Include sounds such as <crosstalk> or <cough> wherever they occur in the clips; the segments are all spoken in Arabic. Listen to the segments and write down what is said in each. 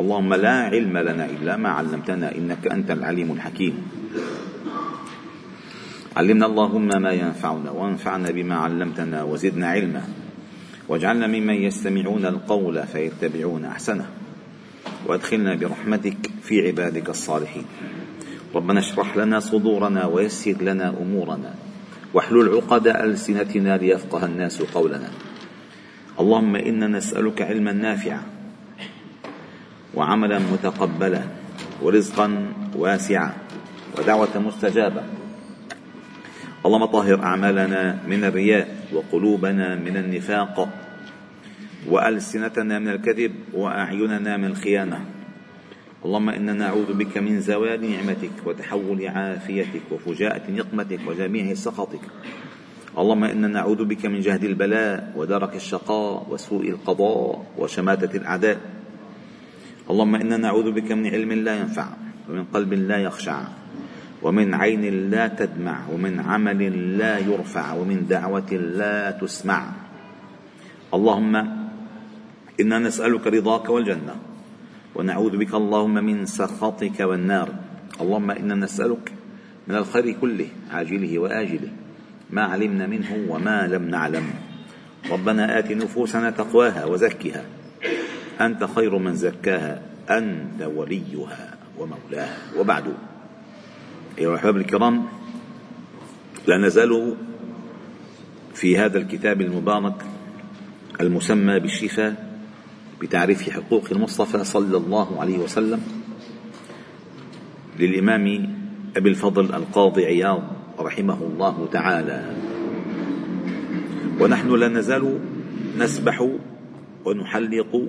اللهم لا علم لنا إلا ما علمتنا إنك أنت العليم الحكيم. علمنا اللهم ما ينفعنا وانفعنا بما علمتنا وزدنا علما. واجعلنا ممن يستمعون القول فيتبعون أحسنه. وأدخلنا برحمتك في عبادك الصالحين. ربنا اشرح لنا صدورنا ويسر لنا أمورنا. واحلل عقد ألسنتنا ليفقه الناس قولنا. اللهم إنا نسألك علما نافعا وعملا متقبلا ورزقا واسعا ودعوة مستجابة. اللهم طهر أعمالنا من الرياء وقلوبنا من النفاق وألسنتنا من الكذب وأعيننا من الخيانة. اللهم إنا نعوذ بك من زوال نعمتك وتحول عافيتك وفجاءة نقمتك وجميع سخطك. اللهم إنا نعوذ بك من جهد البلاء ودرك الشقاء وسوء القضاء وشماتة الأعداء. اللهم إنا نعوذ بك من علم لا ينفع ومن قلب لا يخشع ومن عين لا تدمع ومن عمل لا يرفع ومن دعوة لا تسمع. اللهم إنا نسألك رضاك والجنة ونعوذ بك اللهم من سخطك والنار. اللهم إنا نسألك من الخير كله عاجله وآجله ما علمنا منه وما لم نعلم. ربنا آت نفوسنا تقواها وزكها. أنت خير من زكاها. أنت وليها ومولاها. وبعد. أيها الأحباب الكرام لا نزال في هذا الكتاب المبارك المسمى بالشفاء بتعريف حقوق المصطفى صلى الله عليه وسلم للإمام أبي الفضل القاضي عياض رحمه الله تعالى. ونحن لا نزال نسبح ونحلق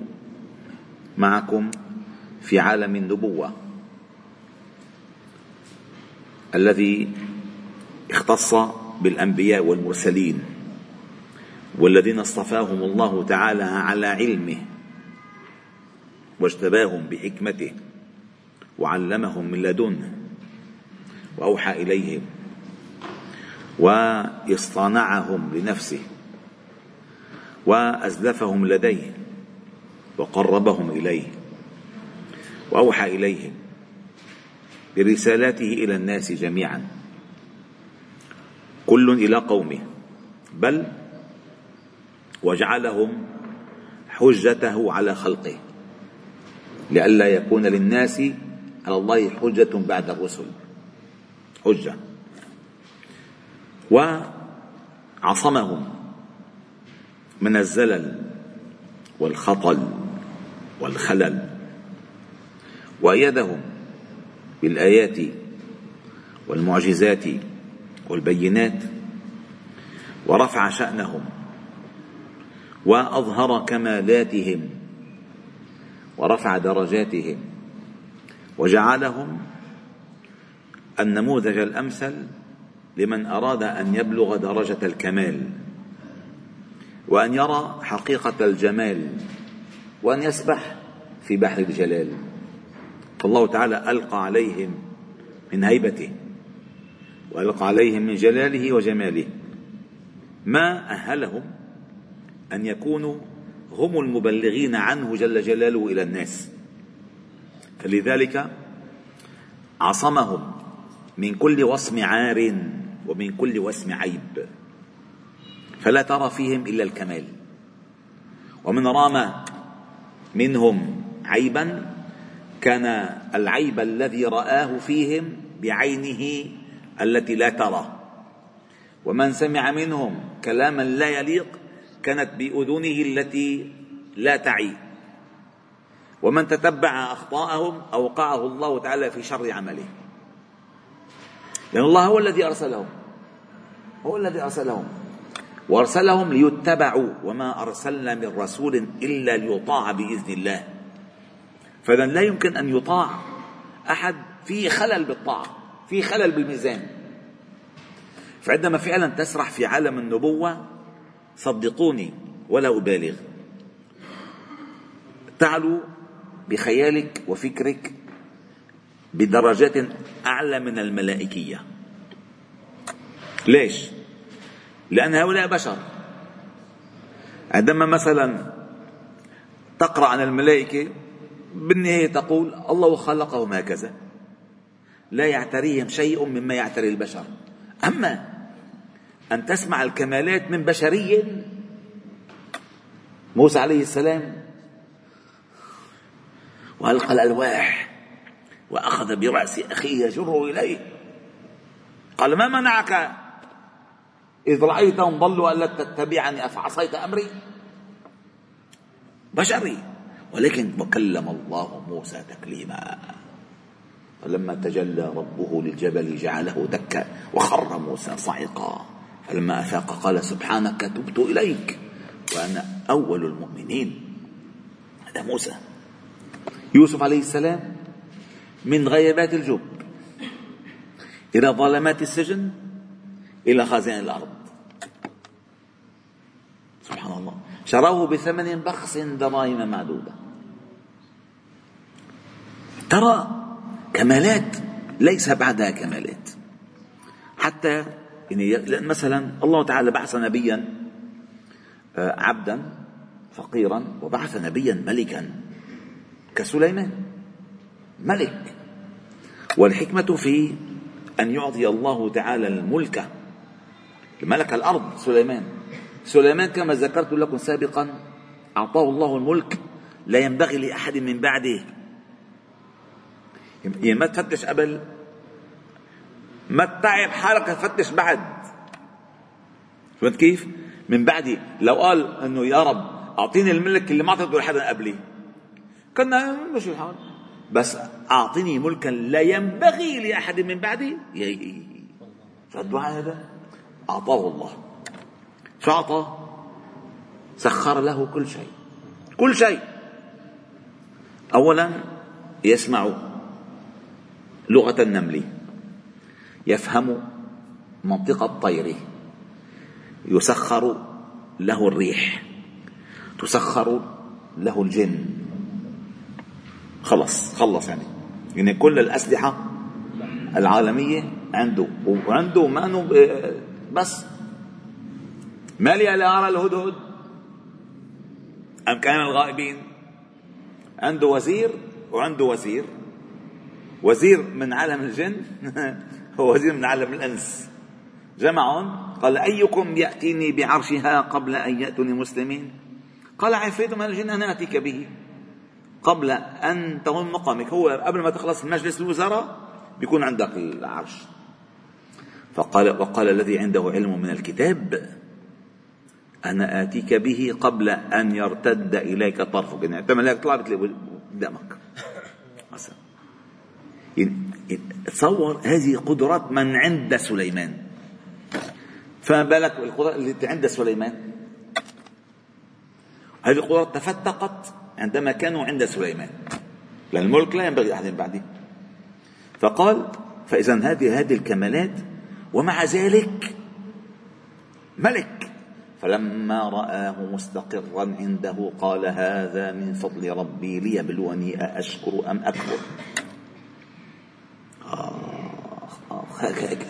معكم في عالم النبوة الذي اختص بالأنبياء والمرسلين والذين اصطفاهم الله تعالى على علمه واجتباهم بحكمته وعلمهم من لدنه وأوحى إليهم واصطنعهم لنفسه وأزلفهم لديه وقربهم إليه وأوحى إليهم برسالاته إلى الناس جميعا. كل إلى قومه بل وجعلهم حجته على خلقه لئلا يكون للناس على الله حجة بعد الرسل. حجة. وعصمهم من الزلل والخطل والخلل. وأيدهم بالآيات والمعجزات والبينات ورفع شأنهم وأظهر كمالاتهم ورفع درجاتهم وجعلهم النموذج الأمثل لمن أراد أن يبلغ درجة الكمال وأن يرى حقيقة الجمال وأن يسبح في بحر الجلال. فالله تعالى ألقى عليهم من هيبته وألقى عليهم من جلاله وجماله. ما أهلهم أن يكونوا هم المبلغين عنه جل جلاله إلى الناس. فلذلك عصمهم من كل وصم عار ومن كل وصم عيب. فلا ترى فيهم إلا الكمال. ومن رام منهم عيبا كان العيب الذي رآه فيهم بعينه التي لا ترى. ومن سمع منهم كلاما لا يليق كانت بأذنه التي لا تعي. ومن تتبع أخطاءهم أوقعه الله تعالى في شر عمله. لأن الله هو الذي أرسلهم. هو الذي أرسلهم. وأرسلهم ليتبعوا. وما أرسلنا من رسول إلا ليطاع بإذن الله. فإذا لا يمكن أن يطاع أحد في خلل بالطاعة في خلل بالميزان. فعندما فعلا تسرح في عالم النبوة صدقوني ولا أبالغ. تعلو بخيالك وفكرك بدرجات أعلى من الملائكية. ليش؟ لأن هؤلاء بشر. عندما مثلا تقرأ عن الملائكة بالنهاية تقول الله خلقهم هكذا. لا يعتريهم شيء مما يعتري البشر. أما أن تسمع الكمالات من بشري موسى عليه السلام وألقى الألواح وأخذ برأس أخيه يجره إليه. قال ما منعك؟ إذ رأيتهم ضلوا ألا تتبعني أفعصيت أمري؟ بشري. ولكن وكلم الله موسى تكليما. فلما تجلى ربه للجبل جعله دكا وخر موسى صعقا. فلما أفاق قال سبحانك تبت إليك وأنا أول المؤمنين. هذا موسى. يوسف عليه السلام من غيبات الجب إلى ظلمات السجن إلى خازن الأرض. سبحان الله. شروه بثمن بخس دراهم معدوده ترى كمالات ليس بعدها كمالات. حتى يعني مثلا الله تعالى بعث نبيا آه، عبدا فقيرا وبعث نبيا ملكا كسليمان. ملك. والحكمة في أن يعطي الله تعالى الملك ملك الأرض سليمان. سليمان كما ذكرت لكم سابقا أعطاه الله الملك لا ينبغي لأحد من بعده يعني ما تفتش قبل. ما تتعب حالك تفتش بعد. فهمت كيف؟ من بعد لو قال إنه يا رب أعطيني الملك اللي ما أعطيته لحد قبلي. كنا مش الحال. بس اعطني ملكا لا ينبغي لأحد من بعدي. شو الدعاء هذا؟ أعطاه الله. شو أعطاه؟ سخر له كل شيء. كل شيء. اولا يسمع لغة النمل. يفهم منطق الطير. يسخر له الريح. تسخر له الجن. خلص خلص يعني. يعني كل الأسلحة العالمية عنده وعنده ما بس. ما لي لا أرى الهدهد. أم كان الغائبين. عنده وزير وعنده وزير. وزير من عالم الجن؟ <laughs> هو وزير من عالم الأنس. جمعهم قال أيكم يأتيني بعرشها قبل أن يأتوني مسلمين؟ قال عفريت من الجن أنا أتيك به. قبل أن تقوم مقامك. هو قبل ما تخلص مجلس الوزراء بيكون عندك العرش. فقال وقال الذي عنده علم من الكتاب أنا أتيك به قبل أن يرتد إليك طرفك. يعني انت طلع قدامك. <laughs> مثلا تصور هذه قدرات من عند سليمان. فما بالك بالقدرات التي عند سليمان؟ هذه القدرات تفتقت عندما كانوا عند سليمان. لأن الملك لا ينبغي لأحد بعده. فقال فإذا هذه هذه الكمالات ومع ذلك ملك. فلما رآه مستقرا عنده قال هذا من فضل ربي ليبلوني أأشكر أم أكفر؟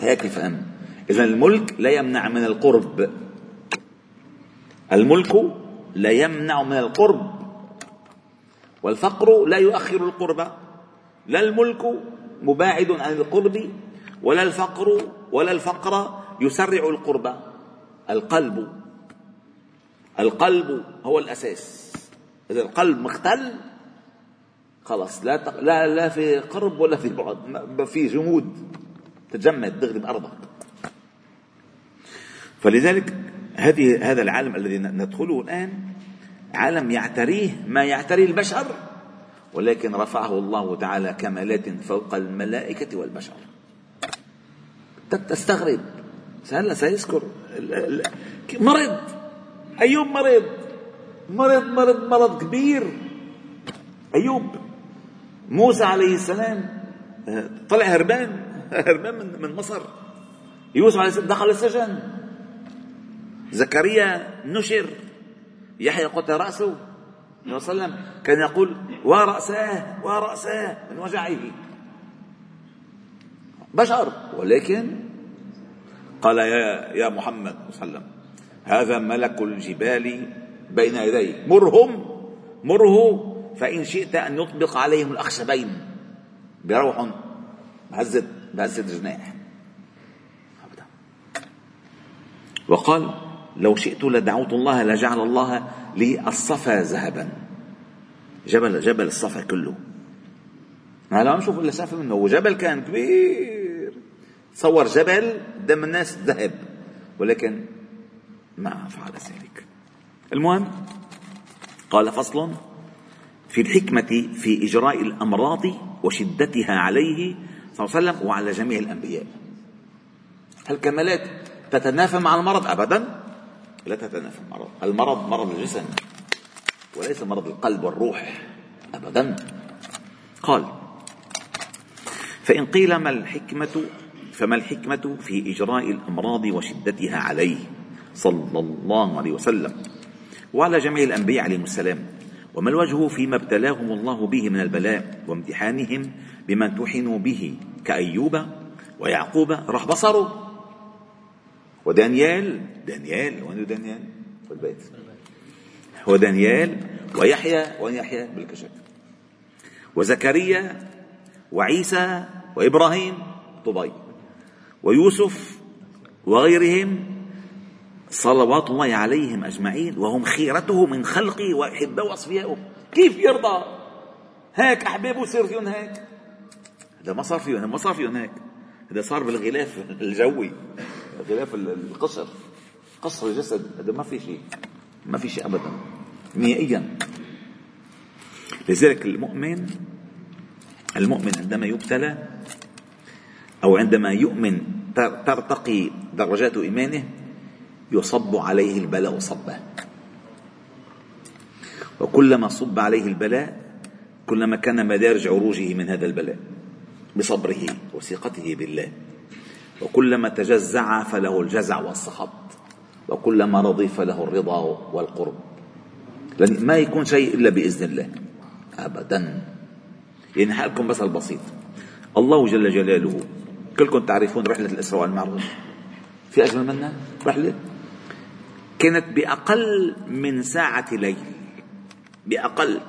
هيك الفهم. إذا الملك لا يمنع من القرب. الملك لا يمنع من القرب. والفقر لا يؤخر القرب. لا الملك مباعد عن القرب ولا الفقر ولا الفقر يسرع القرب. القلب. القلب هو الأساس. إذا القلب مختل. خلاص لا تق... لا لا في قرب ولا في بعد في جمود تجمد دغري بأرضك. فلذلك هذه هذا العالم الذي ندخله الآن عالم يعتريه ما يعتريه البشر ولكن رفعه الله تعالى كمالات فوق الملائكة والبشر. تستغرب. هلا سيذكر. مرض. أيوب مرض مرض مرض مرض كبير. أيوب. موسى عليه السلام آه، طلع هربان هربان من مصر. يوسف عليه السلام دخل السجن. زكريا نشر. يحيى قتل رأسه. صلى الله عليه وسلم كان يقول ورأساه ورأساه من وجعه. بشر. ولكن قال يا يا محمد صلى الله عليه وسلم هذا ملك الجبال بين يدي مرهم مره فإن شئت أن يطبق عليهم الأخشبين. بروح. بهزة بهزة جناح. أبدا. وقال لو شئت لدعوت الله لجعل الله لي الصفا ذهبا. جبل جبل الصفا كله. هلا ما نشوف إلا سافر منه. وجبل كان كبير. تصور جبل قدام الناس ذهب. ولكن ما فعل ذلك. المهم قال فصل في الحكمة في إجراء الأمراض وشدتها عليه صلى الله عليه وسلم وعلى جميع الأنبياء. الكمالات تتنافى مع المرض أبدا؟ لا تتنافى المرض. المرض مرض الجسم وليس مرض القلب والروح أبدا. قال فإن قيل ما الحكمة فما الحكمة في إجراء الأمراض وشدتها عليه صلى الله عليه وسلم وعلى جميع الأنبياء عليهم السلام؟ وما الوجه فيما ابتلاهم الله به من البلاء وامتحانهم بما امتحنوا به كأيوب ويعقوب راح بصره ودانيال دانيال وين دانيال؟ في البيت. ودانيال ويحيى وين يحيى؟ بالكشف وزكريا وعيسى وإبراهيم طبي. ويوسف وغيرهم صلوات الله عليهم أجمعين وهم خيرته من خلقه وأحبه وأصفيائه كيف يرضى؟ هيك أحبابه يصير فيهم هيك؟ هذا ما صار فيهم ما صار فيهم هيك. هذا صار بالغلاف الجوي غلاف القصر قصر الجسد. هذا ما في شيء ما في شيء أبدا نهائيا. لذلك المؤمن المؤمن عندما يبتلى أو عندما يؤمن ترتقي درجات إيمانه يصب عليه البلاء صبا. وكلما صب عليه البلاء كلما كان مدارج عروجه من هذا البلاء بصبره وثقته بالله. وكلما تجزع فله الجزع والسخط. وكلما رضي فله الرضا والقرب. لأن ما يكون شيء إلا بإذن الله. أبدا. يعني حالكم بس البسيط. الله جل جلاله كلكم تعرفون رحلة الإسراء والمعراج في أجمل منها رحلة؟ كانت بأقل من ساعة ليل بأقل.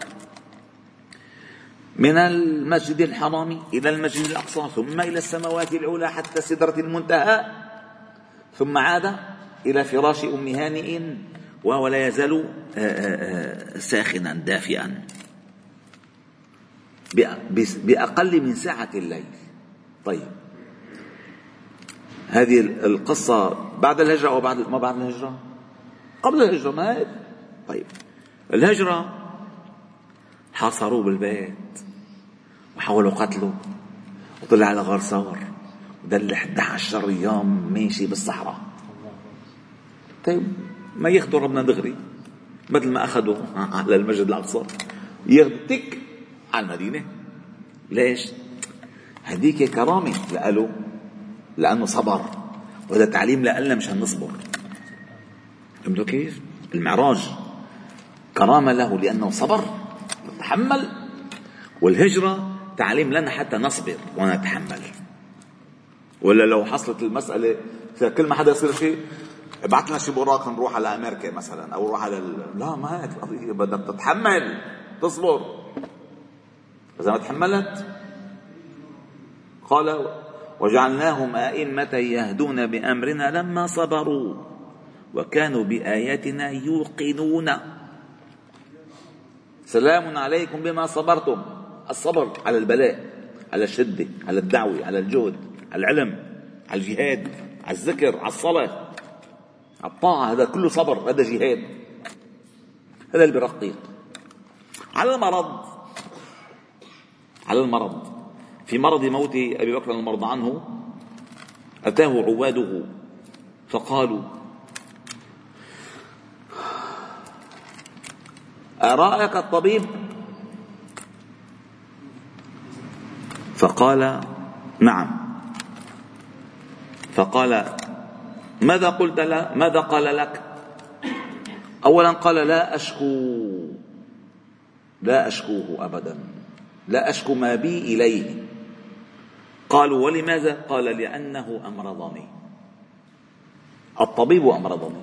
من المسجد الحرام إلى المسجد الأقصى ثم إلى السماوات العلى حتى سدرة المنتهى ثم عاد إلى فراش أم هانئ وهو لا يزال آه، آه، آه، ساخنا دافئا. بأقل من ساعة الليل. طيب. هذه القصة بعد الهجرة أو بعد ما بعد الهجرة؟ قبل الهجرة ما طيب الهجرة حاصروه بالبيت وحاولوا قتله وطلع على غار ثور ودل 11 يوم ماشي بالصحراء. طيب ما ياخذوا ربنا دغري مثل ما أخذوا <laughs> على المسجد الأقصى يغتك على المدينة. ليش؟ هديك كرامة لقالوا لأنه صبر وهذا تعليم لنا مشان نصبر. فهمتوا كيف؟ المعراج. كرامة له لأنه صبر تحمل والهجرة تعليم لنا حتى نصبر ونتحمل. ولا لو حصلت المسألة كل ما حدا يصير شيء ابعث لنا شي براق نروح على أمريكا مثلا أو نروح على ال... لا ما هيك القضية بدك تتحمل تصبر. إذا ما تحملت قال وجعلناهم أئمة يهدون بأمرنا لما صبروا. وكانوا بآياتنا يوقنون. سلام عليكم بما صبرتم. الصبر على البلاء على الشدة على الدعوة على الجهد على العلم على الجهاد على الذكر على الصلاة. على الطاعة هذا كله صبر هذا جهاد. هذا اللي برقيق على المرض. على المرض. في مرض موت أبي بكر المرضى عنه أتاه عواده فقالوا أرأك الطبيب؟ فقال نعم. فقال ماذا قلت له ماذا قال لك؟ اولا قال لا أشكو. لا أشكوه ابدا. لا أشكو ما بي إليه. قالوا ولماذا؟ قال لأنه أمرضني. الطبيب أمرضني.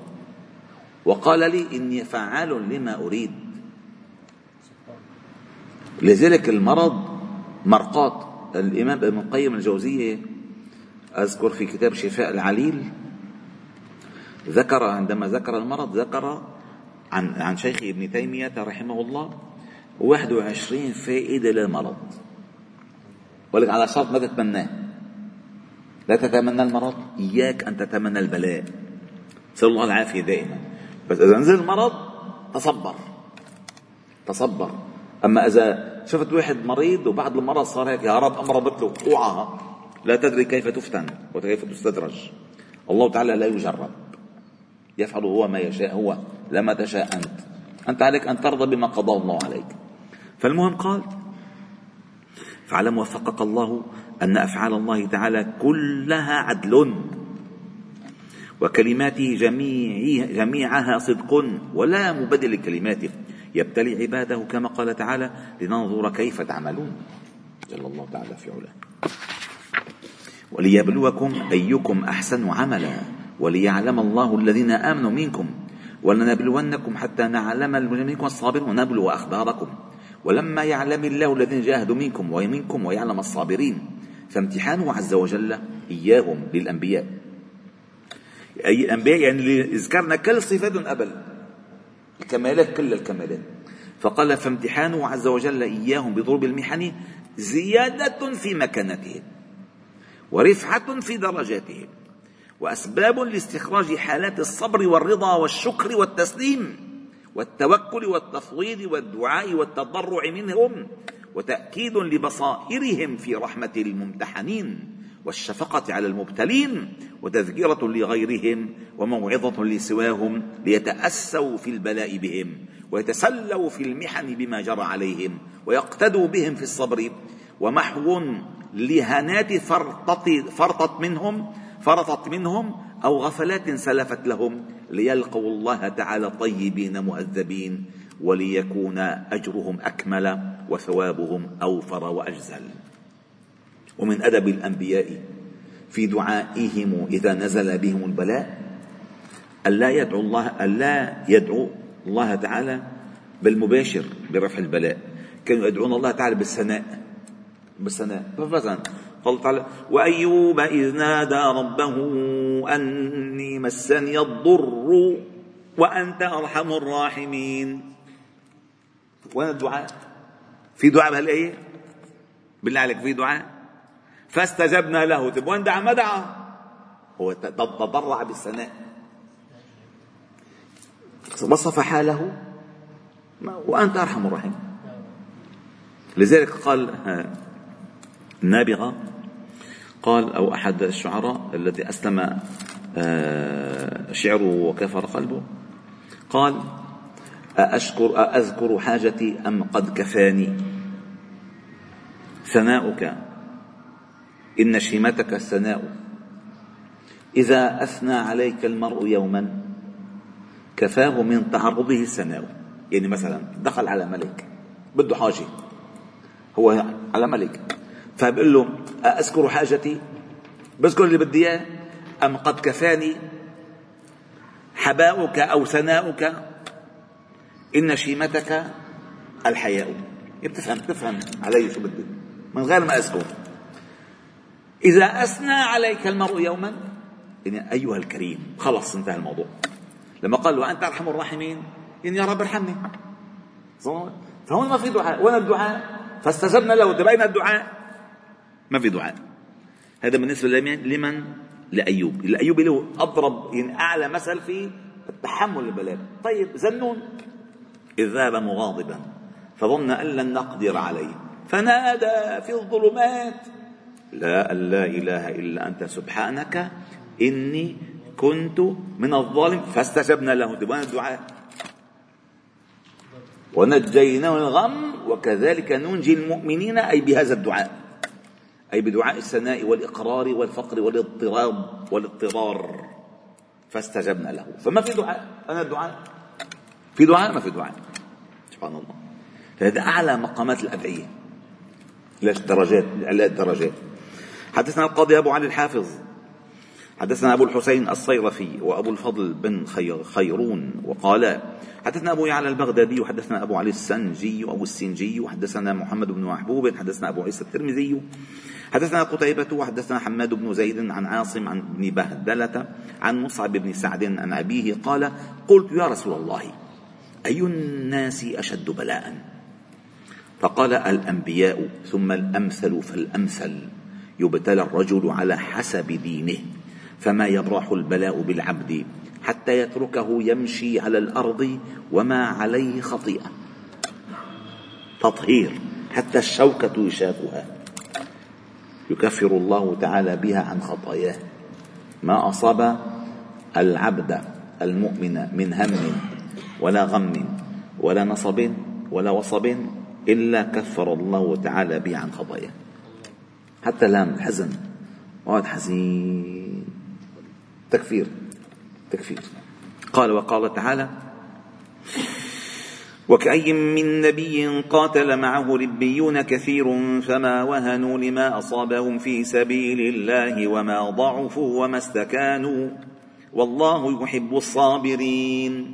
وقال لي إني فعال لما أريد. لذلك المرض مرقات الإمام ابن القيم الجوزية أذكر في كتاب شفاء العليل ذكر عندما ذكر المرض ذكر عن عن شيخ ابن تيمية رحمه الله 21 فائدة للمرض. ولك على شرط ما تتمناه. لا تتمنى المرض إياك أن تتمنى البلاء. نسأل الله العافية دائما. بس إذا نزل المرض تصبر. تصبر. أما إذا شفت واحد مريض وبعد المرض صار هيك يا رب أمرضت له اوعى لا تدري كيف تفتن وكيف تستدرج. الله تعالى لا يجرب. يفعل هو ما يشاء هو لا ما تشاء أنت. أنت عليك أن ترضى بما قضاه الله عليك. فالمهم قال فاعلم وفقك الله أن أفعال الله تعالى كلها عدل وكلماته جميع جميعها صدق ولا مبدل لكلماته يبتلي عباده كما قال تعالى لننظر كيف تعملون. جل الله تعالى في علاه. وليبلوكم أيكم أحسن عملا وليعلم الله الذين آمنوا منكم ولنبلونكم حتى نعلم المجرمين الصابرين ونبلو أخباركم. ولما يعلم الله الذين جاهدوا منكم ومنكم ويعلم الصابرين فامتحانه عز وجل إياهم للأنبياء. أي الأنبياء يعني ذكرنا كل صفاتهم قبل الكمالات كل الكمالات. فقال فامتحانه عز وجل إياهم بضرب المحن زيادة في مكانتهم ورفعة في درجاتهم وأسباب لاستخراج حالات الصبر والرضا والشكر والتسليم والتوكل والتفويض والدعاء والتضرع منهم وتأكيد لبصائرهم في رحمة الممتحنين. والشفقة على المبتلين وتذكرة لغيرهم وموعظة لسواهم ليتأسوا في البلاء بهم ويتسلوا في المحن بما جرى عليهم ويقتدوا بهم في الصبر ومحو لهنات فرطت, فرطت منهم فرطت منهم أو غفلات سلفت لهم ليلقوا الله تعالى طيبين مهذبين وليكون أجرهم أكمل وثوابهم أوفر وأجزل. ومن أدب الأنبياء في دعائهم إذا نزل بهم البلاء ألا يدعو الله ألا يدعو الله تعالى بالمباشر برفع البلاء. كانوا يدعون الله تعالى بالثناء بالثناء. فمثلا قال تعالى وأيوب إذ نادى ربه أني مسني الضر وأنت أرحم الراحمين. وين الدعاء. في دعاء بهالآية بالله عليك في دعاء؟ فاستجبنا له. طيب وين دعا؟ ما دعا. هو تضرع بالثناء. وصف حاله. وأنت أرحم الراحمين. لذلك قال النابغة قال أو أحد الشعراء الذي أسلم آه، شعره وكفر قلبه قال أأشكر أأذكر حاجتي أم قد كفاني؟ ثناؤك. إن شيمتك الثناء. إذا أثنى عليك المرء يوما كفاه من تعرضه الثناء. يعني مثلا دخل على ملك بده حاجة. هو على ملك. فبقول له أذكر حاجتي؟ بذكر اللي بدي إياه؟ أم قد كفاني؟ حباؤك أو ثناؤك؟ إن شيمتك الحياء. بتفهم بتفهم علي شو بدي. من غير ما أذكر. إذا أثنى عليك المرء يوما يعني أيها الكريم خلص انتهى الموضوع. لما قال وأنت أرحم الراحمين يعني يا رب ارحمني. فهون ما في دعاء. وين الدعاء؟ فاستجبنا له تبين الدعاء. ما في دعاء. هذا بالنسبة لمن لمن؟ لأيوب. الأيوب له أضرب يعني أعلى مثل في التحمل البلاء طيب زنون. إذ ذهب مغاضبا فظن أن لن نقدر عليه. فنادى في الظلمات. لا لا إله إلا أنت سبحانك إني كنت من الظالم فاستجبنا له. ديوان الدعاء. ونجيناه الغم وكذلك ننجي المؤمنين أي بهذا الدعاء. أي بدعاء الثناء والإقرار والفقر والاضطراب والاضطرار. فاستجبنا له. فما في دعاء؟ أنا الدعاء في دعاء؟ ما في دعاء. سبحان الله. فهذا أعلى مقامات الأدعية. الدرجات الدرجات. حدثنا القاضي أبو علي الحافظ حدثنا أبو الحسين الصيرفي وأبو الفضل بن خير خيرون وقال حدثنا أبو يعلى البغدادي وحدثنا أبو علي السنجي أو السنجي وحدثنا محمد بن محبوب حدثنا أبو عيسى الترمذي حدثنا قتيبة وحدثنا حماد بن زيد عن عاصم عن ابن بهدلة عن مصعب بن سعد عن أبيه قال قلت يا رسول الله أي الناس أشد بلاء؟ فقال الأنبياء ثم الأمثل فالأمثل. يبتلى الرجل على حسب دينه فما يبرح البلاء بالعبد حتى يتركه يمشي على الأرض وما عليه خطيئة. تطهير حتى الشوكة يشاكها. يكفر الله تعالى بها عن خطاياه. ما أصاب العبد المؤمن من هم ولا غم ولا نصب ولا وصب إلا كفر الله تعالى به عن خطاياه. حتى لام الحزن واحد حزين. تكفير. تكفير. قال وقال تعالى وكأي من نبي قاتل معه ربيون كثير فما وهنوا لما أصابهم في سبيل الله وما ضعفوا وما استكانوا. والله يحب الصابرين.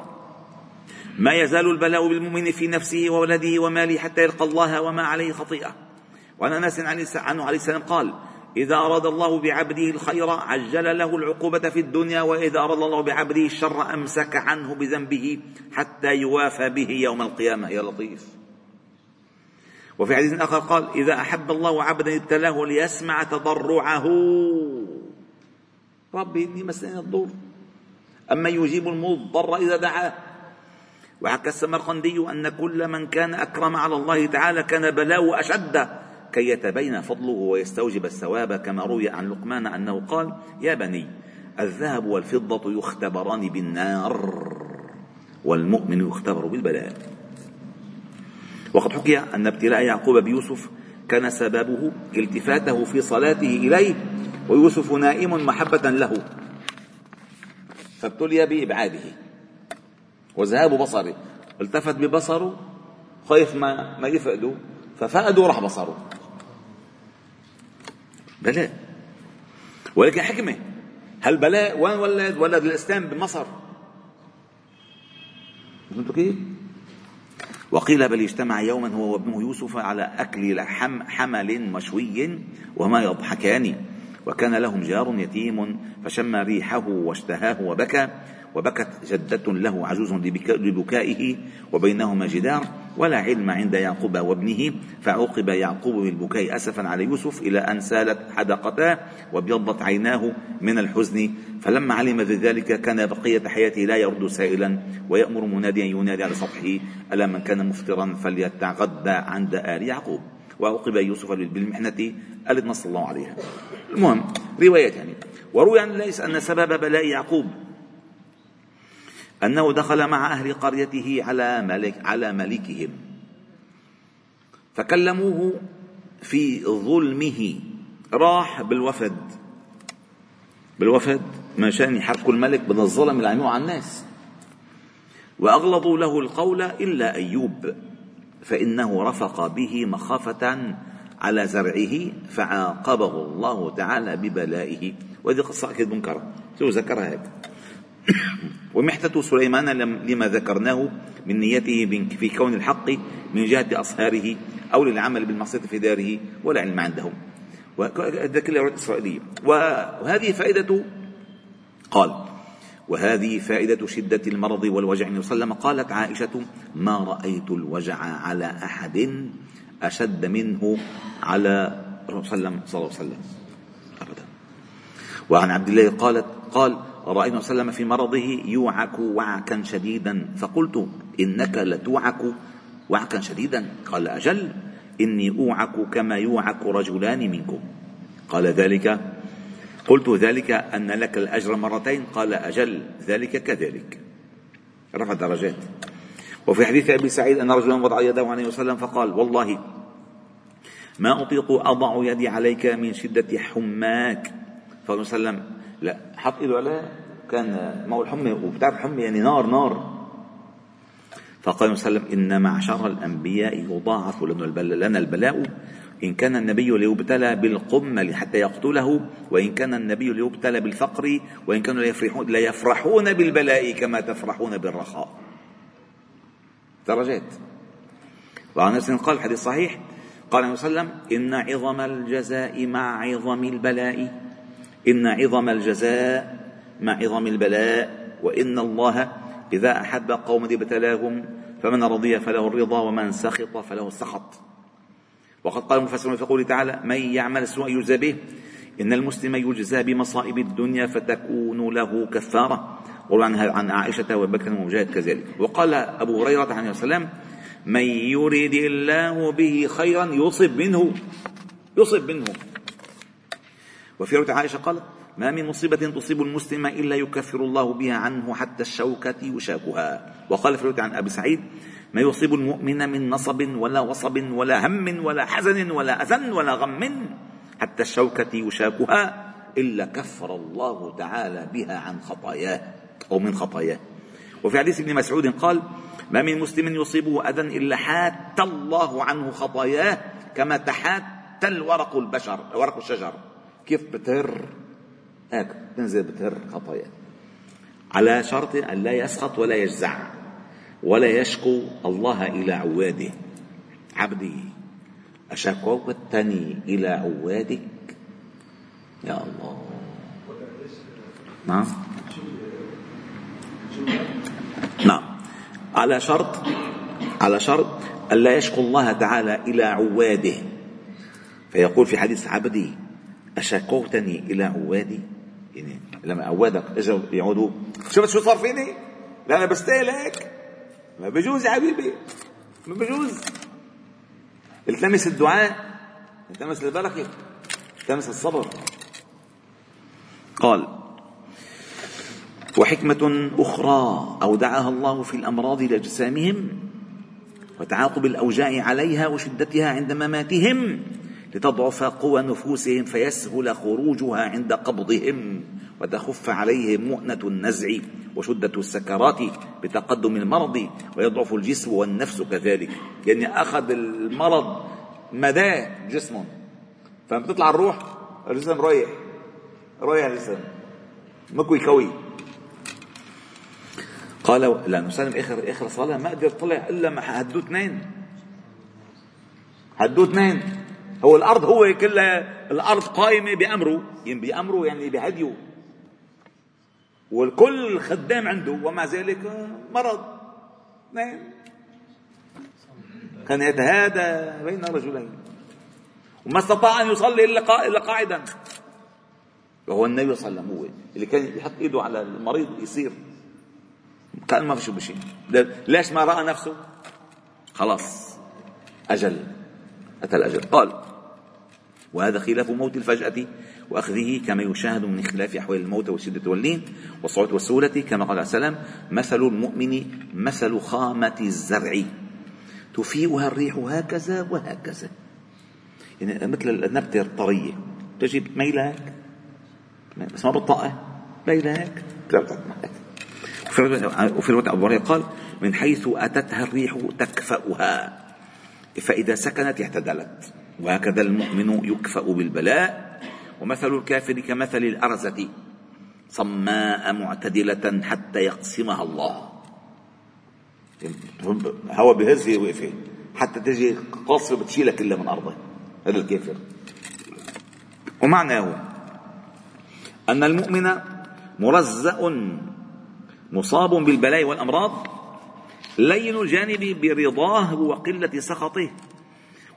ما يزال البلاء بالمؤمن في نفسه وولده وماله حتى يلقى الله وما عليه خطيئة. وعن أنس عنه عليه السلام قال إذا أراد الله بعبده الخير عجل له العقوبة في الدنيا وإذا أراد الله بعبده الشر أمسك عنه بذنبه حتى يوافى به يوم القيامة. يا لطيف. وفي حديث آخر قال إذا أحب الله عبدا ابتلاه ليسمع تضرعه. ربي إني مسني الضر. أما يجيب المضطر إذا دعاه. وحكى السمرقندي أن كل من كان أكرم على الله تعالى كان بلاؤه أشد. كي يتبين فضله ويستوجب الثواب كما روي عن لقمان أنه قال يا بني الذهب والفضة يختبران بالنار والمؤمن يختبر بالبلاء. وقد حكي أن ابتلاء يعقوب بيوسف كان سببه التفاته في صلاته إليه ويوسف نائم محبة له. فابتلي بإبعاده. وذهاب بصره. التفت ببصره خايف ما ما يفقده ففقده وراح بصره. بلاء. ولكن حكمة. هالبلاء وين ولد؟ ولد الإسلام بمصر. فهمتوا كيف؟ وقيل بل اجتمع يوما هو وابنه يوسف على أكل لحم حمل مشوي وما يضحكان. وكان لهم جار يتيم فشم ريحه واشتهاه وبكى. وبكت جدة له عجوز لبكائه وبينهما جدار ولا علم عند يعقوب وابنه فعوقب يعقوب بالبكاء أسفا على يوسف إلى أن سالت حدقتاه وابيضت عيناه من الحزن فلما علم بذلك كان بقية حياته لا يرد سائلا ويأمر مناديا ينادي على سطحه ألا من كان مفطرا فليتغدى عند آل يعقوب وعوقب يوسف بالمحنة التي نص الله عليها. المهم رواية يعني وروي عن ليس أن سبب بلاء يعقوب. أنه دخل مع أهل قريته على ملك على ملكهم. فكلموه في ظلمه. راح بالوفد. بالوفد مشان يحركوا الملك من الظلم اللي عملوه على الناس. وأغلظوا له القول إلا أيوب فإنه رفق به مخافة على زرعه فعاقبه الله تعالى ببلائه. وهذه قصة أكيد منكرة. شو ذكرها هيك. <coughs> ومحتة سليمان لما ذكرناه من نيته في كون الحق من جهة أصهاره أو للعمل بالمعصية في داره ولا علم عندهم وهذا كله وهذه فائدة قال وهذه فائدة شدة المرض والوجع. وسلم قالت عائشة ما رأيت الوجع على أحد أشد منه على صلى الله عليه وسلم. أبدا. وعن عبد الله قالت قال عليه وسلم في مرضه يوعك وعكا شديدا. فقلت إنك لتوعك وعكا شديدا. قال أجل إني أوعك كما يوعك رجلان منكم. قال ذلك قلت ذلك أن لك الأجر مرتين. قال أجل ذلك كذلك. رفع درجات وفي حديث أبي سعيد أن رجلا وضع يده عليه وسلم فقال والله ما أطيق أضع يدي عليك من شدة حماك. فقال وسلم لا حط إيده عليه كان ما هو الحمى وبتعرف الحمى يعني نار نار. فقال وسلم إن معشر الأنبياء يضاعف لنا البلاء. إن كان النبي ليبتلى بالقمل حتى يقتله وإن كان النبي ليبتلى بالفقر وإن كانوا ليفرحون, ليفرحون بالبلاء كما تفرحون بالرخاء. درجات. وعن نفس قال حديث صحيح قال عليه وسلم إن عظم الجزاء مع عظم البلاء. إن عظم الجزاء مع عظم البلاء وإن الله إذا أحب قوما ابتلاهم فمن رضي فله الرضا ومن سخط فله السخط. وقد قال المفسرون في قوله تعالى من يعمل سوءا يجزى به إن المسلم يجزى بمصائب الدنيا فتكون له كفارة. وروى عن عائشة وبكر ومجاهد كذلك. وقال أبو هريرة عليه السلام من يريد الله به خيرا يصب منه يصب منه. وفي رواية عائشة قالت ما من مصيبة تصيب المسلم إلا يكفر الله بها عنه حتى الشوكة يشاكها. وقال في رواية عن أبي سعيد ما يصيب المؤمن من نصب ولا وصب ولا هم ولا حزن ولا أذى ولا غم حتى الشوكة يشاكها إلا كفر الله تعالى بها عن خطاياه أو من خطاياه. وفي حديث ابن مسعود قال ما من مسلم يصيبه أذى إلا حات الله عنه خطاياه كما تحات الورق البشر ورق الشجر. كيف بتر هيك تنزل بتر خطايا. على شرط أن لا يسخط ولا يجزع ولا يشكو الله إلى عواده. عبدي أشكوتني إلى عوادك؟ يا الله. نعم. نعم. على شرط على شرط ألا يشكو الله تعالى إلى عواده. فيقول في حديث عبدي أشكوتني إلى عوادي يعني لما عوادك اجوا يعودوا شفت شو صار فيني؟ لا أنا بستاهل هيك. ما بجوز يا حبيبي. ما بجوز. التمس الدعاء التمس البركة التمس الصبر. قال وحكمة أخرى أودعها الله في الأمراض لأجسامهم وتعاقب الأوجاع عليها وشدتها عند مماتهم. لتضعف قوى نفوسهم فيسهل خروجها عند قبضهم وتخف عليهم مؤنة النزع وشدة السكرات بتقدم المرض ويضعف الجسم والنفس كذلك. يعني أخذ المرض مداه جسمهم فبتطلع الروح الجسم رايح رايح الجسم. مكوي كوي. قال لا نسلم آخر آخر صلاة ما قدر طلع إلا ما هدوه اثنين هدوه اثنين هو الأرض هو كلها الأرض قائمة بأمره. يعني بأمره يعني بهديه. والكل خدام عنده ومع ذلك مرض. نعم. كان يتهادى بين رجلين. وما استطاع أن يصلي إلا قاعدا. وهو النبي صلى الله عليه وسلم هو اللي كان يحط إيده على المريض يصير. كان ما في شو بشيء. ليش ما رأى نفسه؟ خلاص. أجل. أتى الأجل. قال وهذا خلاف موت الفجأة وأخذه كما يشاهد من خلاف أحوال الموت والشدة واللين والصعود والسهولة كما قال عليه السلام مثل المؤمن مثل خامة الزرع. تفيئها الريح هكذا وهكذا. يعني مثل النبتة الطرية. تجي ميلة هيك بس ما بتطقها ميلة هيك وفي رواية أبو قال من حيث أتتها الريح تكفأها فإذا سكنت اعتدلت وهكذا المؤمن يكفأ بالبلاء. ومثل الكافر كمثل الأرزة صماء معتدلة حتى يقسمها الله. هوا بهز هي وقفة حتى تجي قاصفة بتشيلها كلها من أرضها هذا الكافر. ومعناه أن المؤمن مرزأ مصاب بالبلاء والأمراض لين الجانب برضاه وقلة سخطه.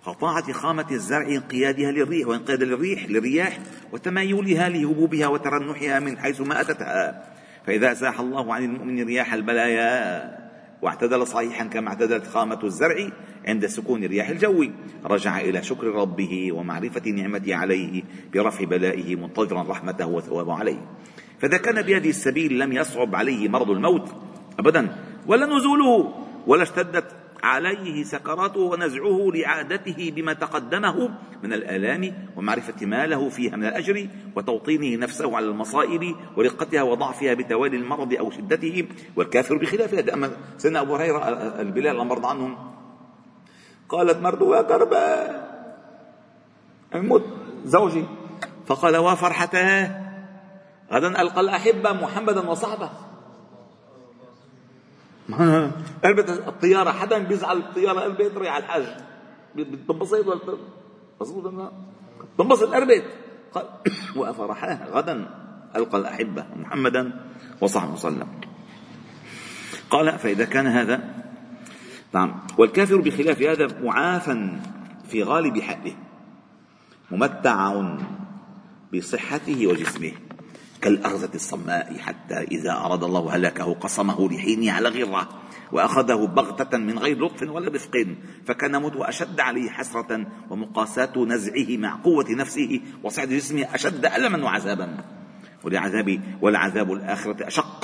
وطاعة خامة الزرع انقيادها للريح وانقياد للريح للرياح وتمايلها لهبوبها وترنحها من حيث ما أتتها. فإذا أزاح الله عن المؤمن رياح البلايا واعتدل صحيحا كما اعتدلت خامة الزرع عند سكون رياح الجو. رجع إلى شكر ربه ومعرفة نعمته عليه برفع بلائه منتظرا رحمته وثوابه عليه. فإذا كان بهذه السبيل لم يصعب عليه مرض الموت أبدا ولا نزوله ولا اشتدت عليه سكراته ونزعه لعادته بما تقدمه من الآلام ومعرفة ما له فيها من الأجر وتوطينه نفسه على المصائب ورقتها وضعفها بتوالي المرض أو شدته والكافر بخلاف هذا أما سيدنا أبو هريرة البلال الله عنهم قالت مرته يا كرباء يموت زوجي. فقال وفرحتاه. غدا ألقى الأحبة محمدا وصحبه. <laughs> قلبت الطيارة حدا بيزعل الطيارة قلبت على الحج بتنبسط ولا مظبوط ولا تنبسط قلبت قال <coughs> وافرحاه غدا ألقى الأحبة محمدا وصحبه وسلم. قال فإذا كان هذا نعم. والكافر بخلاف هذا معافى في غالب حقه ممتع بصحته وجسمه. كالأرزة الصماء حتى إذا أراد الله هلاكه قصمه لحين على غرة وأخذه بغتة من غير لطف ولا رفق فكان موته أشد عليه حسرة ومقاساة نزعه مع قوة نفسه وصعد جسمه أشد ألما وعذابا. ولعذاب والعذاب الآخرة أشق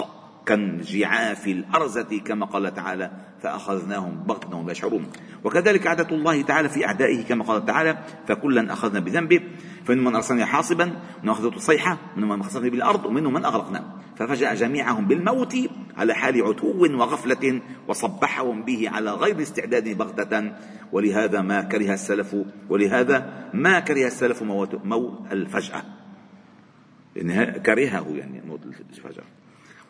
كانجعاف الأرزة كما قال تعالى فأخذناهم بغتة وهم يشعرون. وكذلك عادة الله تعالى في أعدائه كما قال تعالى فكلا أخذنا بذنبه فمنهم من أرسلنا حاصبا من أخذته الصيحة ومنهم من خسفنا بالأرض ومنهم من أغرقنا. ففجأ جميعهم بالموت على حال عتو وغفلة وصبحهم به على غير استعداد بغتة. ولهذا ما كره السلف ولهذا ما كره السلف موت, موت الفجأة. كرهه يعني موت الفجأة.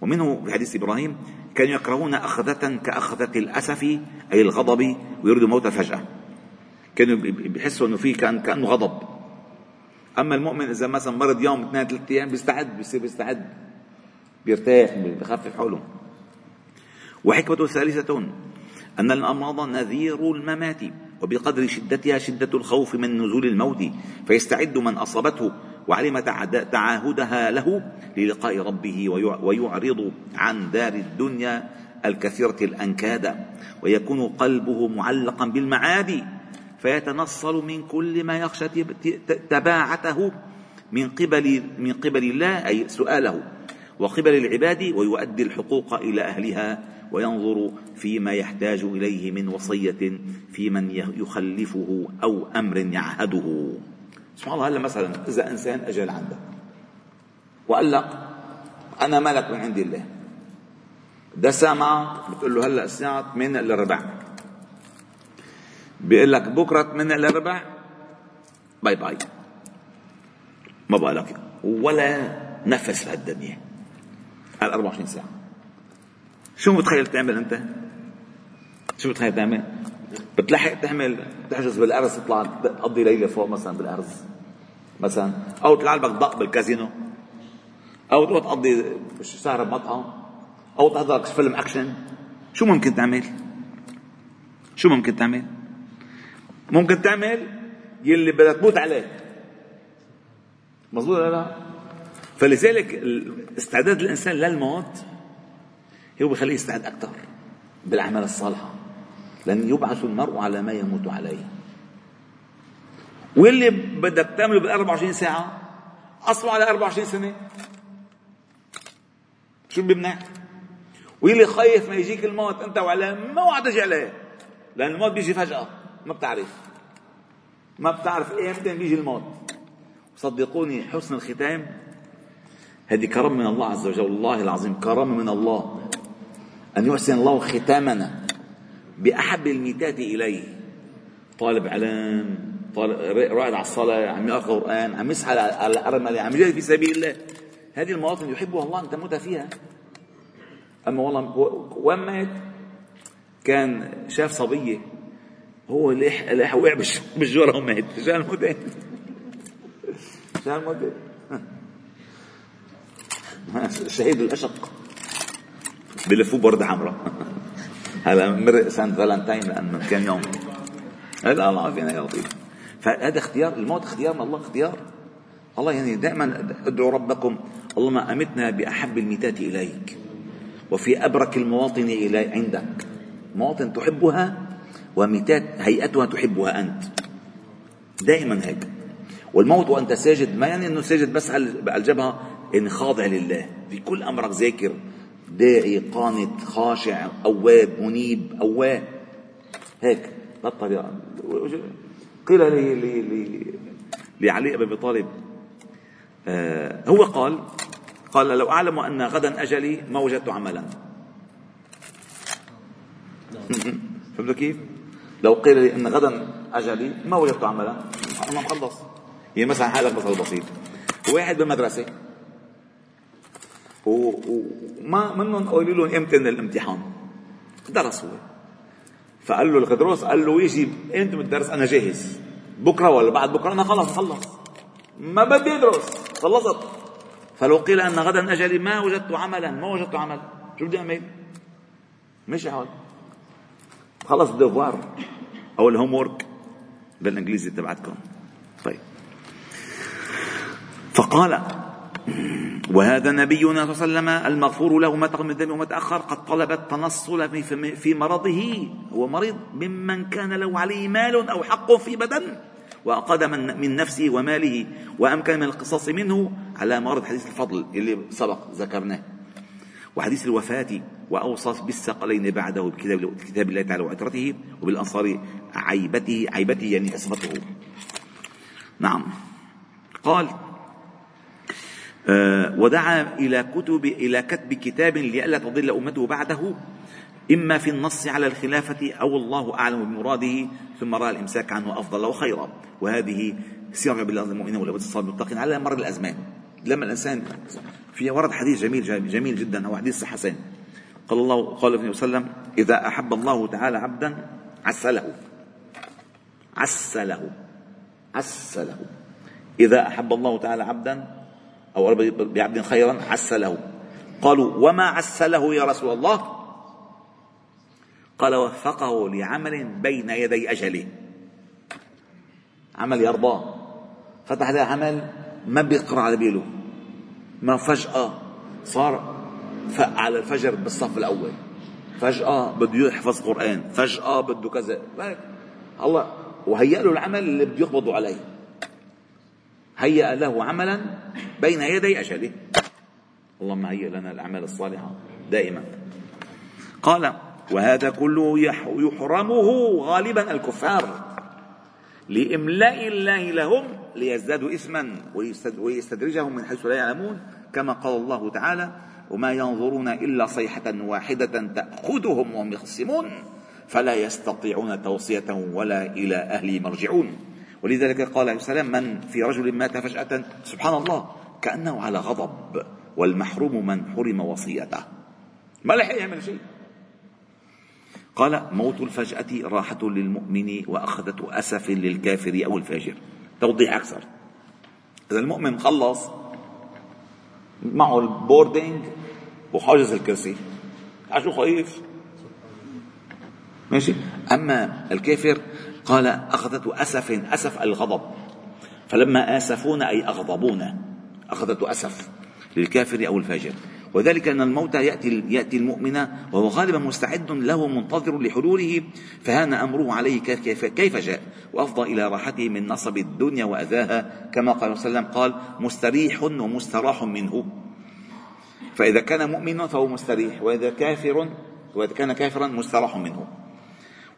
ومنه في حديث إبراهيم كانوا يكرهون أخذة كأخذة الأسف أي الغضب ويريدوا موت فجأة. كانوا بيحسوا إنه في كان كأنه غضب. أما المؤمن إذا مثلا مرض يوم اثنين ثلاث أيام بيستعد بيصير بيستعد. بيرتاح بخفف حوله. وحكمة ثالثة أن الأمراض نذير الممات وبقدر شدتها شدة الخوف من نزول الموت فيستعد من أصابته وعلم تعاهدها له للقاء ربه ويعرض عن دار الدنيا الكثيرة الأنكاد ويكون قلبه معلقا بالمعاد فيتنصل من كل ما يخشى تباعته من قبل من قبل الله أي سؤاله وقبل العباد ويؤدي الحقوق إلى أهلها وينظر فيما يحتاج إليه من وصية في من يخلفه أو أمر يعهده. سبحان الله هلا مثلا إذا إنسان اجى لعندك وقال لك أنا ملك من عند الله. ده سامعك بتقول له هلا الساعة 8 الا ربع. بيقول لك بكرة 8 الا ربع باي باي. ما بقى لك ولا نفس في هالدنيا على 24 ساعة. شو متخيل تعمل أنت؟ شو متخيل تعمل؟ بتلحق تعمل تحجز بالأرز تطلع تقضي ليلة فوق مثلا بالأرز. مثلا. أو تطلع لك ضق بالكازينو. أو تروح تقضي سهره بمطعم أو تحضر فيلم أكشن. شو ممكن تعمل؟ شو ممكن تعمل؟ ممكن تعمل يلي بدك تموت عليه مظبوط ولا لا؟ فلذلك استعداد الإنسان للموت هو بخليه يستعد أكثر بالأعمال الصالحة. لن يبعث المرء على ما يموت عليه. واللي بدك تعمله بال 24 ساعة؟ أصله على 24 سنة. شو بيمنع؟ واللي خايف ما يجيك الموت أنت وعلى ما وعد تجي عليه. لأن الموت بيجي فجأة ما بتعرف. ما بتعرف ايمتى بيجي الموت. صدقوني حسن الختام. هذه كرم من الله عز وجل والله العظيم كرم من الله. أن يحسن الله ختامنا. بأحب الميتات إليه. طالب علم طالب رائد على الصلاة عم يقرأ قرآن عم يسعى على الأرملة عم يجاهد في سبيل الله. هذه المواطن يحبها الله أن تموت فيها؟ أما والله وين مات؟ كان شاف صبية. هو لح لح وقع بالجورة ومات. شو هالموت شو هالموت <laughs> شهيد الأشق. بلفوه بردة حمراء. هذا مرق سان فالنتاين لأن من كم يوم. هذا الله عافينا يا لطيف. فهذا اختيار الموت اختيار من الله اختيار. الله يعني دائما ادعوا ربكم اللهم أمتنا بأحب الميتات إليك وفي أبرك المواطن إلى عندك. مواطن تحبها وميتات هيئتها تحبها أنت. دائما هيك. والموت وأنت ساجد ما يعني إنه ساجد بس على الجبهة ان خاضع لله. في كل أمرك ذاكر. داعي قانت خاشع أواب منيب أواه هيك بالطريقة قيل لي لي لي لعلي أبي طالب. آه هو قال قال لو أعلم أن غدا أجلي ما وجدت عملا. <laughs> فهمتوا كيف؟ لو قيل لي أن غدا أجلي ما وجدت عملا. أنا مخلص. يعني مثلا حالك مثل بسيط. واحد بالمدرسة وما منهم قالوا لهم إمتى الامتحان. درس هو فقال له الغدروس قال له يجي انت بالدرس أنا جاهز. بكرة ولا بعد بكرة؟ أنا خلص خلص ما بدي أدرس. خلصت. فلو قيل أن غدا أجلي ما وجدت عملا ما وجدت عمل شو بدي أعمل؟ مش حال خلص ال devoir أو ال homework بالإنجليزي تبعتكم. طيب. فقال وهذا نبينا صلى الله عليه وسلم المغفور له ما تقدم من ذنبه وما تأخر قد طلب التنصل في مرضه. هو مريض ممن كان له عليه مال أو حق في بدن وأقاد من, من نفسه وماله وأمكن من القصاص منه على مرض حديث الفضل اللي سبق ذكرناه. وحديث الوفاة وأوصى بالثقلين بعده بكتاب الله تعالى وعترته وبالأنصار عيبته عيبته يعني عصمته نعم. قال ودعا إلى كتب إلى كتب كتاب لئلا تضل أمته بعده إما في النص على الخلافة أو الله أعلم بمراده ثم رأى الإمساك عنه أفضل وخيرا. وهذه سيرة بالله المؤمنين والاتصال بالمتقين على مر الأزمان. لما الإنسان في ورد حديث جميل جميل جدا أو حديث حسن. قال الله قال النبي صلى الله عليه وسلم إذا أحب الله تعالى عبدا عسله. عسله. عسله. إذا أحب الله تعالى عبدا أو بعبد خيرا عسله. قالوا وما عسله يا رسول الله؟ قال وفقه لعمل بين يدي أجله عمل يرضاه فتح هذا عمل ما بيقرأ على بيله. ما فجأة صار فق على الفجر بالصف الأول. فجأة بده يحفظ قرآن. فجأة بده كذا. الله وهيأ له العمل اللي بده يقبضوا عليه. هيأ له عملا بين يدي أجله اللهم هيئ لنا الأعمال الصالحة دائما. قال وهذا كله يحرمه غالبا الكفار. لإملاء الله لهم ليزدادوا إثما ويستدرجهم من حيث لا يعلمون. كما قال الله تعالى وما ينظرون إلا صيحة واحدة تأخذهم وهم يخصمون. فلا يستطيعون توصية ولا إلى أهل مرجعون ولذلك قال عليه السلام من في رجل مات فجأة؟ سبحان الله كأنه على غضب. والمحروم من حرم وصيته. ما لحق يعمل شيء. قال موت الفجأة راحة للمؤمن وأخذة أسف للكافر أو الفاجر. توضيح أكثر. إذا المؤمن خلص معه البوردينج وحاجز الكرسي. عشو خايف؟ ماشي. أما الكافر قال أخذته أسف أسف الغضب. فلما آسفونا أي أغضبونا أخذته أسف للكافر أو الفاجر. وذلك أن الموت يأتي, يأتي المؤمن وهو غالبا مستعد له منتظر لحلوله فهان أمره عليه كيف, كيف جاء. وأفضى إلى راحته من نصب الدنيا وأذاها كما قال صلى الله عليه وسلم قال مستريح ومستراح منه. فإذا كان مؤمنا فهو مستريح وإذا كافر وإذا كان كافرا مستراح منه.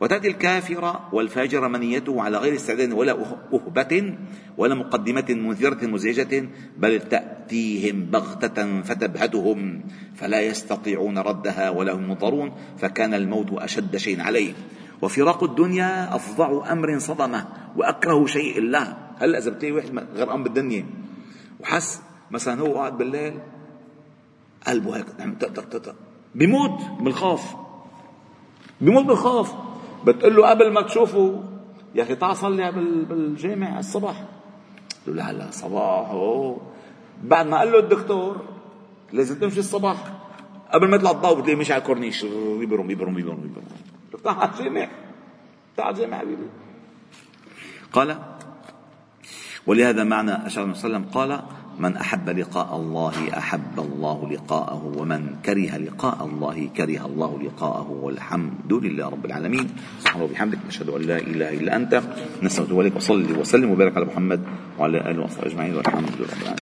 وتأتي الكافر والفاجر منيته على غير استعداد ولا أهبة ولا مقدمة منذرة مزعجة بل تأتيهم بغتة فتبهتهم فلا يستطيعون ردها ولا هم ينظرون فكان الموت أشد شيء عليه. وفراق الدنيا أفظع أمر صدمه وأكره شيء الله هلا إذا بتلاقي واحد غرقان بالدنيا وحس مثلا هو قاعد بالليل قلبه هيك بيموت من الخوف بيموت من الخوف بتقول له قبل ما تشوفه يا أخي تعال صلي بالجامع الصبح له لا لا صباح. بعد ما قال له الدكتور لازم تمشي الصبح قبل ما يطلع الضوء بتلاقيه مش على الكورنيش يبرم يبرم يبرم يبرم. تعال الجامع تعال الجامع حبيبي. قال ولهذا معنى النبي صلى الله عليه وسلم قال من أحب لقاء الله أحب الله لقاءه ومن كره لقاء الله كره الله لقاءه والحمد لله رب العالمين. سبحانه وبحمدك نشهد أن لا إله إلا أنت. نستغفرك وصلي وسلم وبارك على محمد وعلى آله وصحبه أجمعين والحمد لله رب العالمين.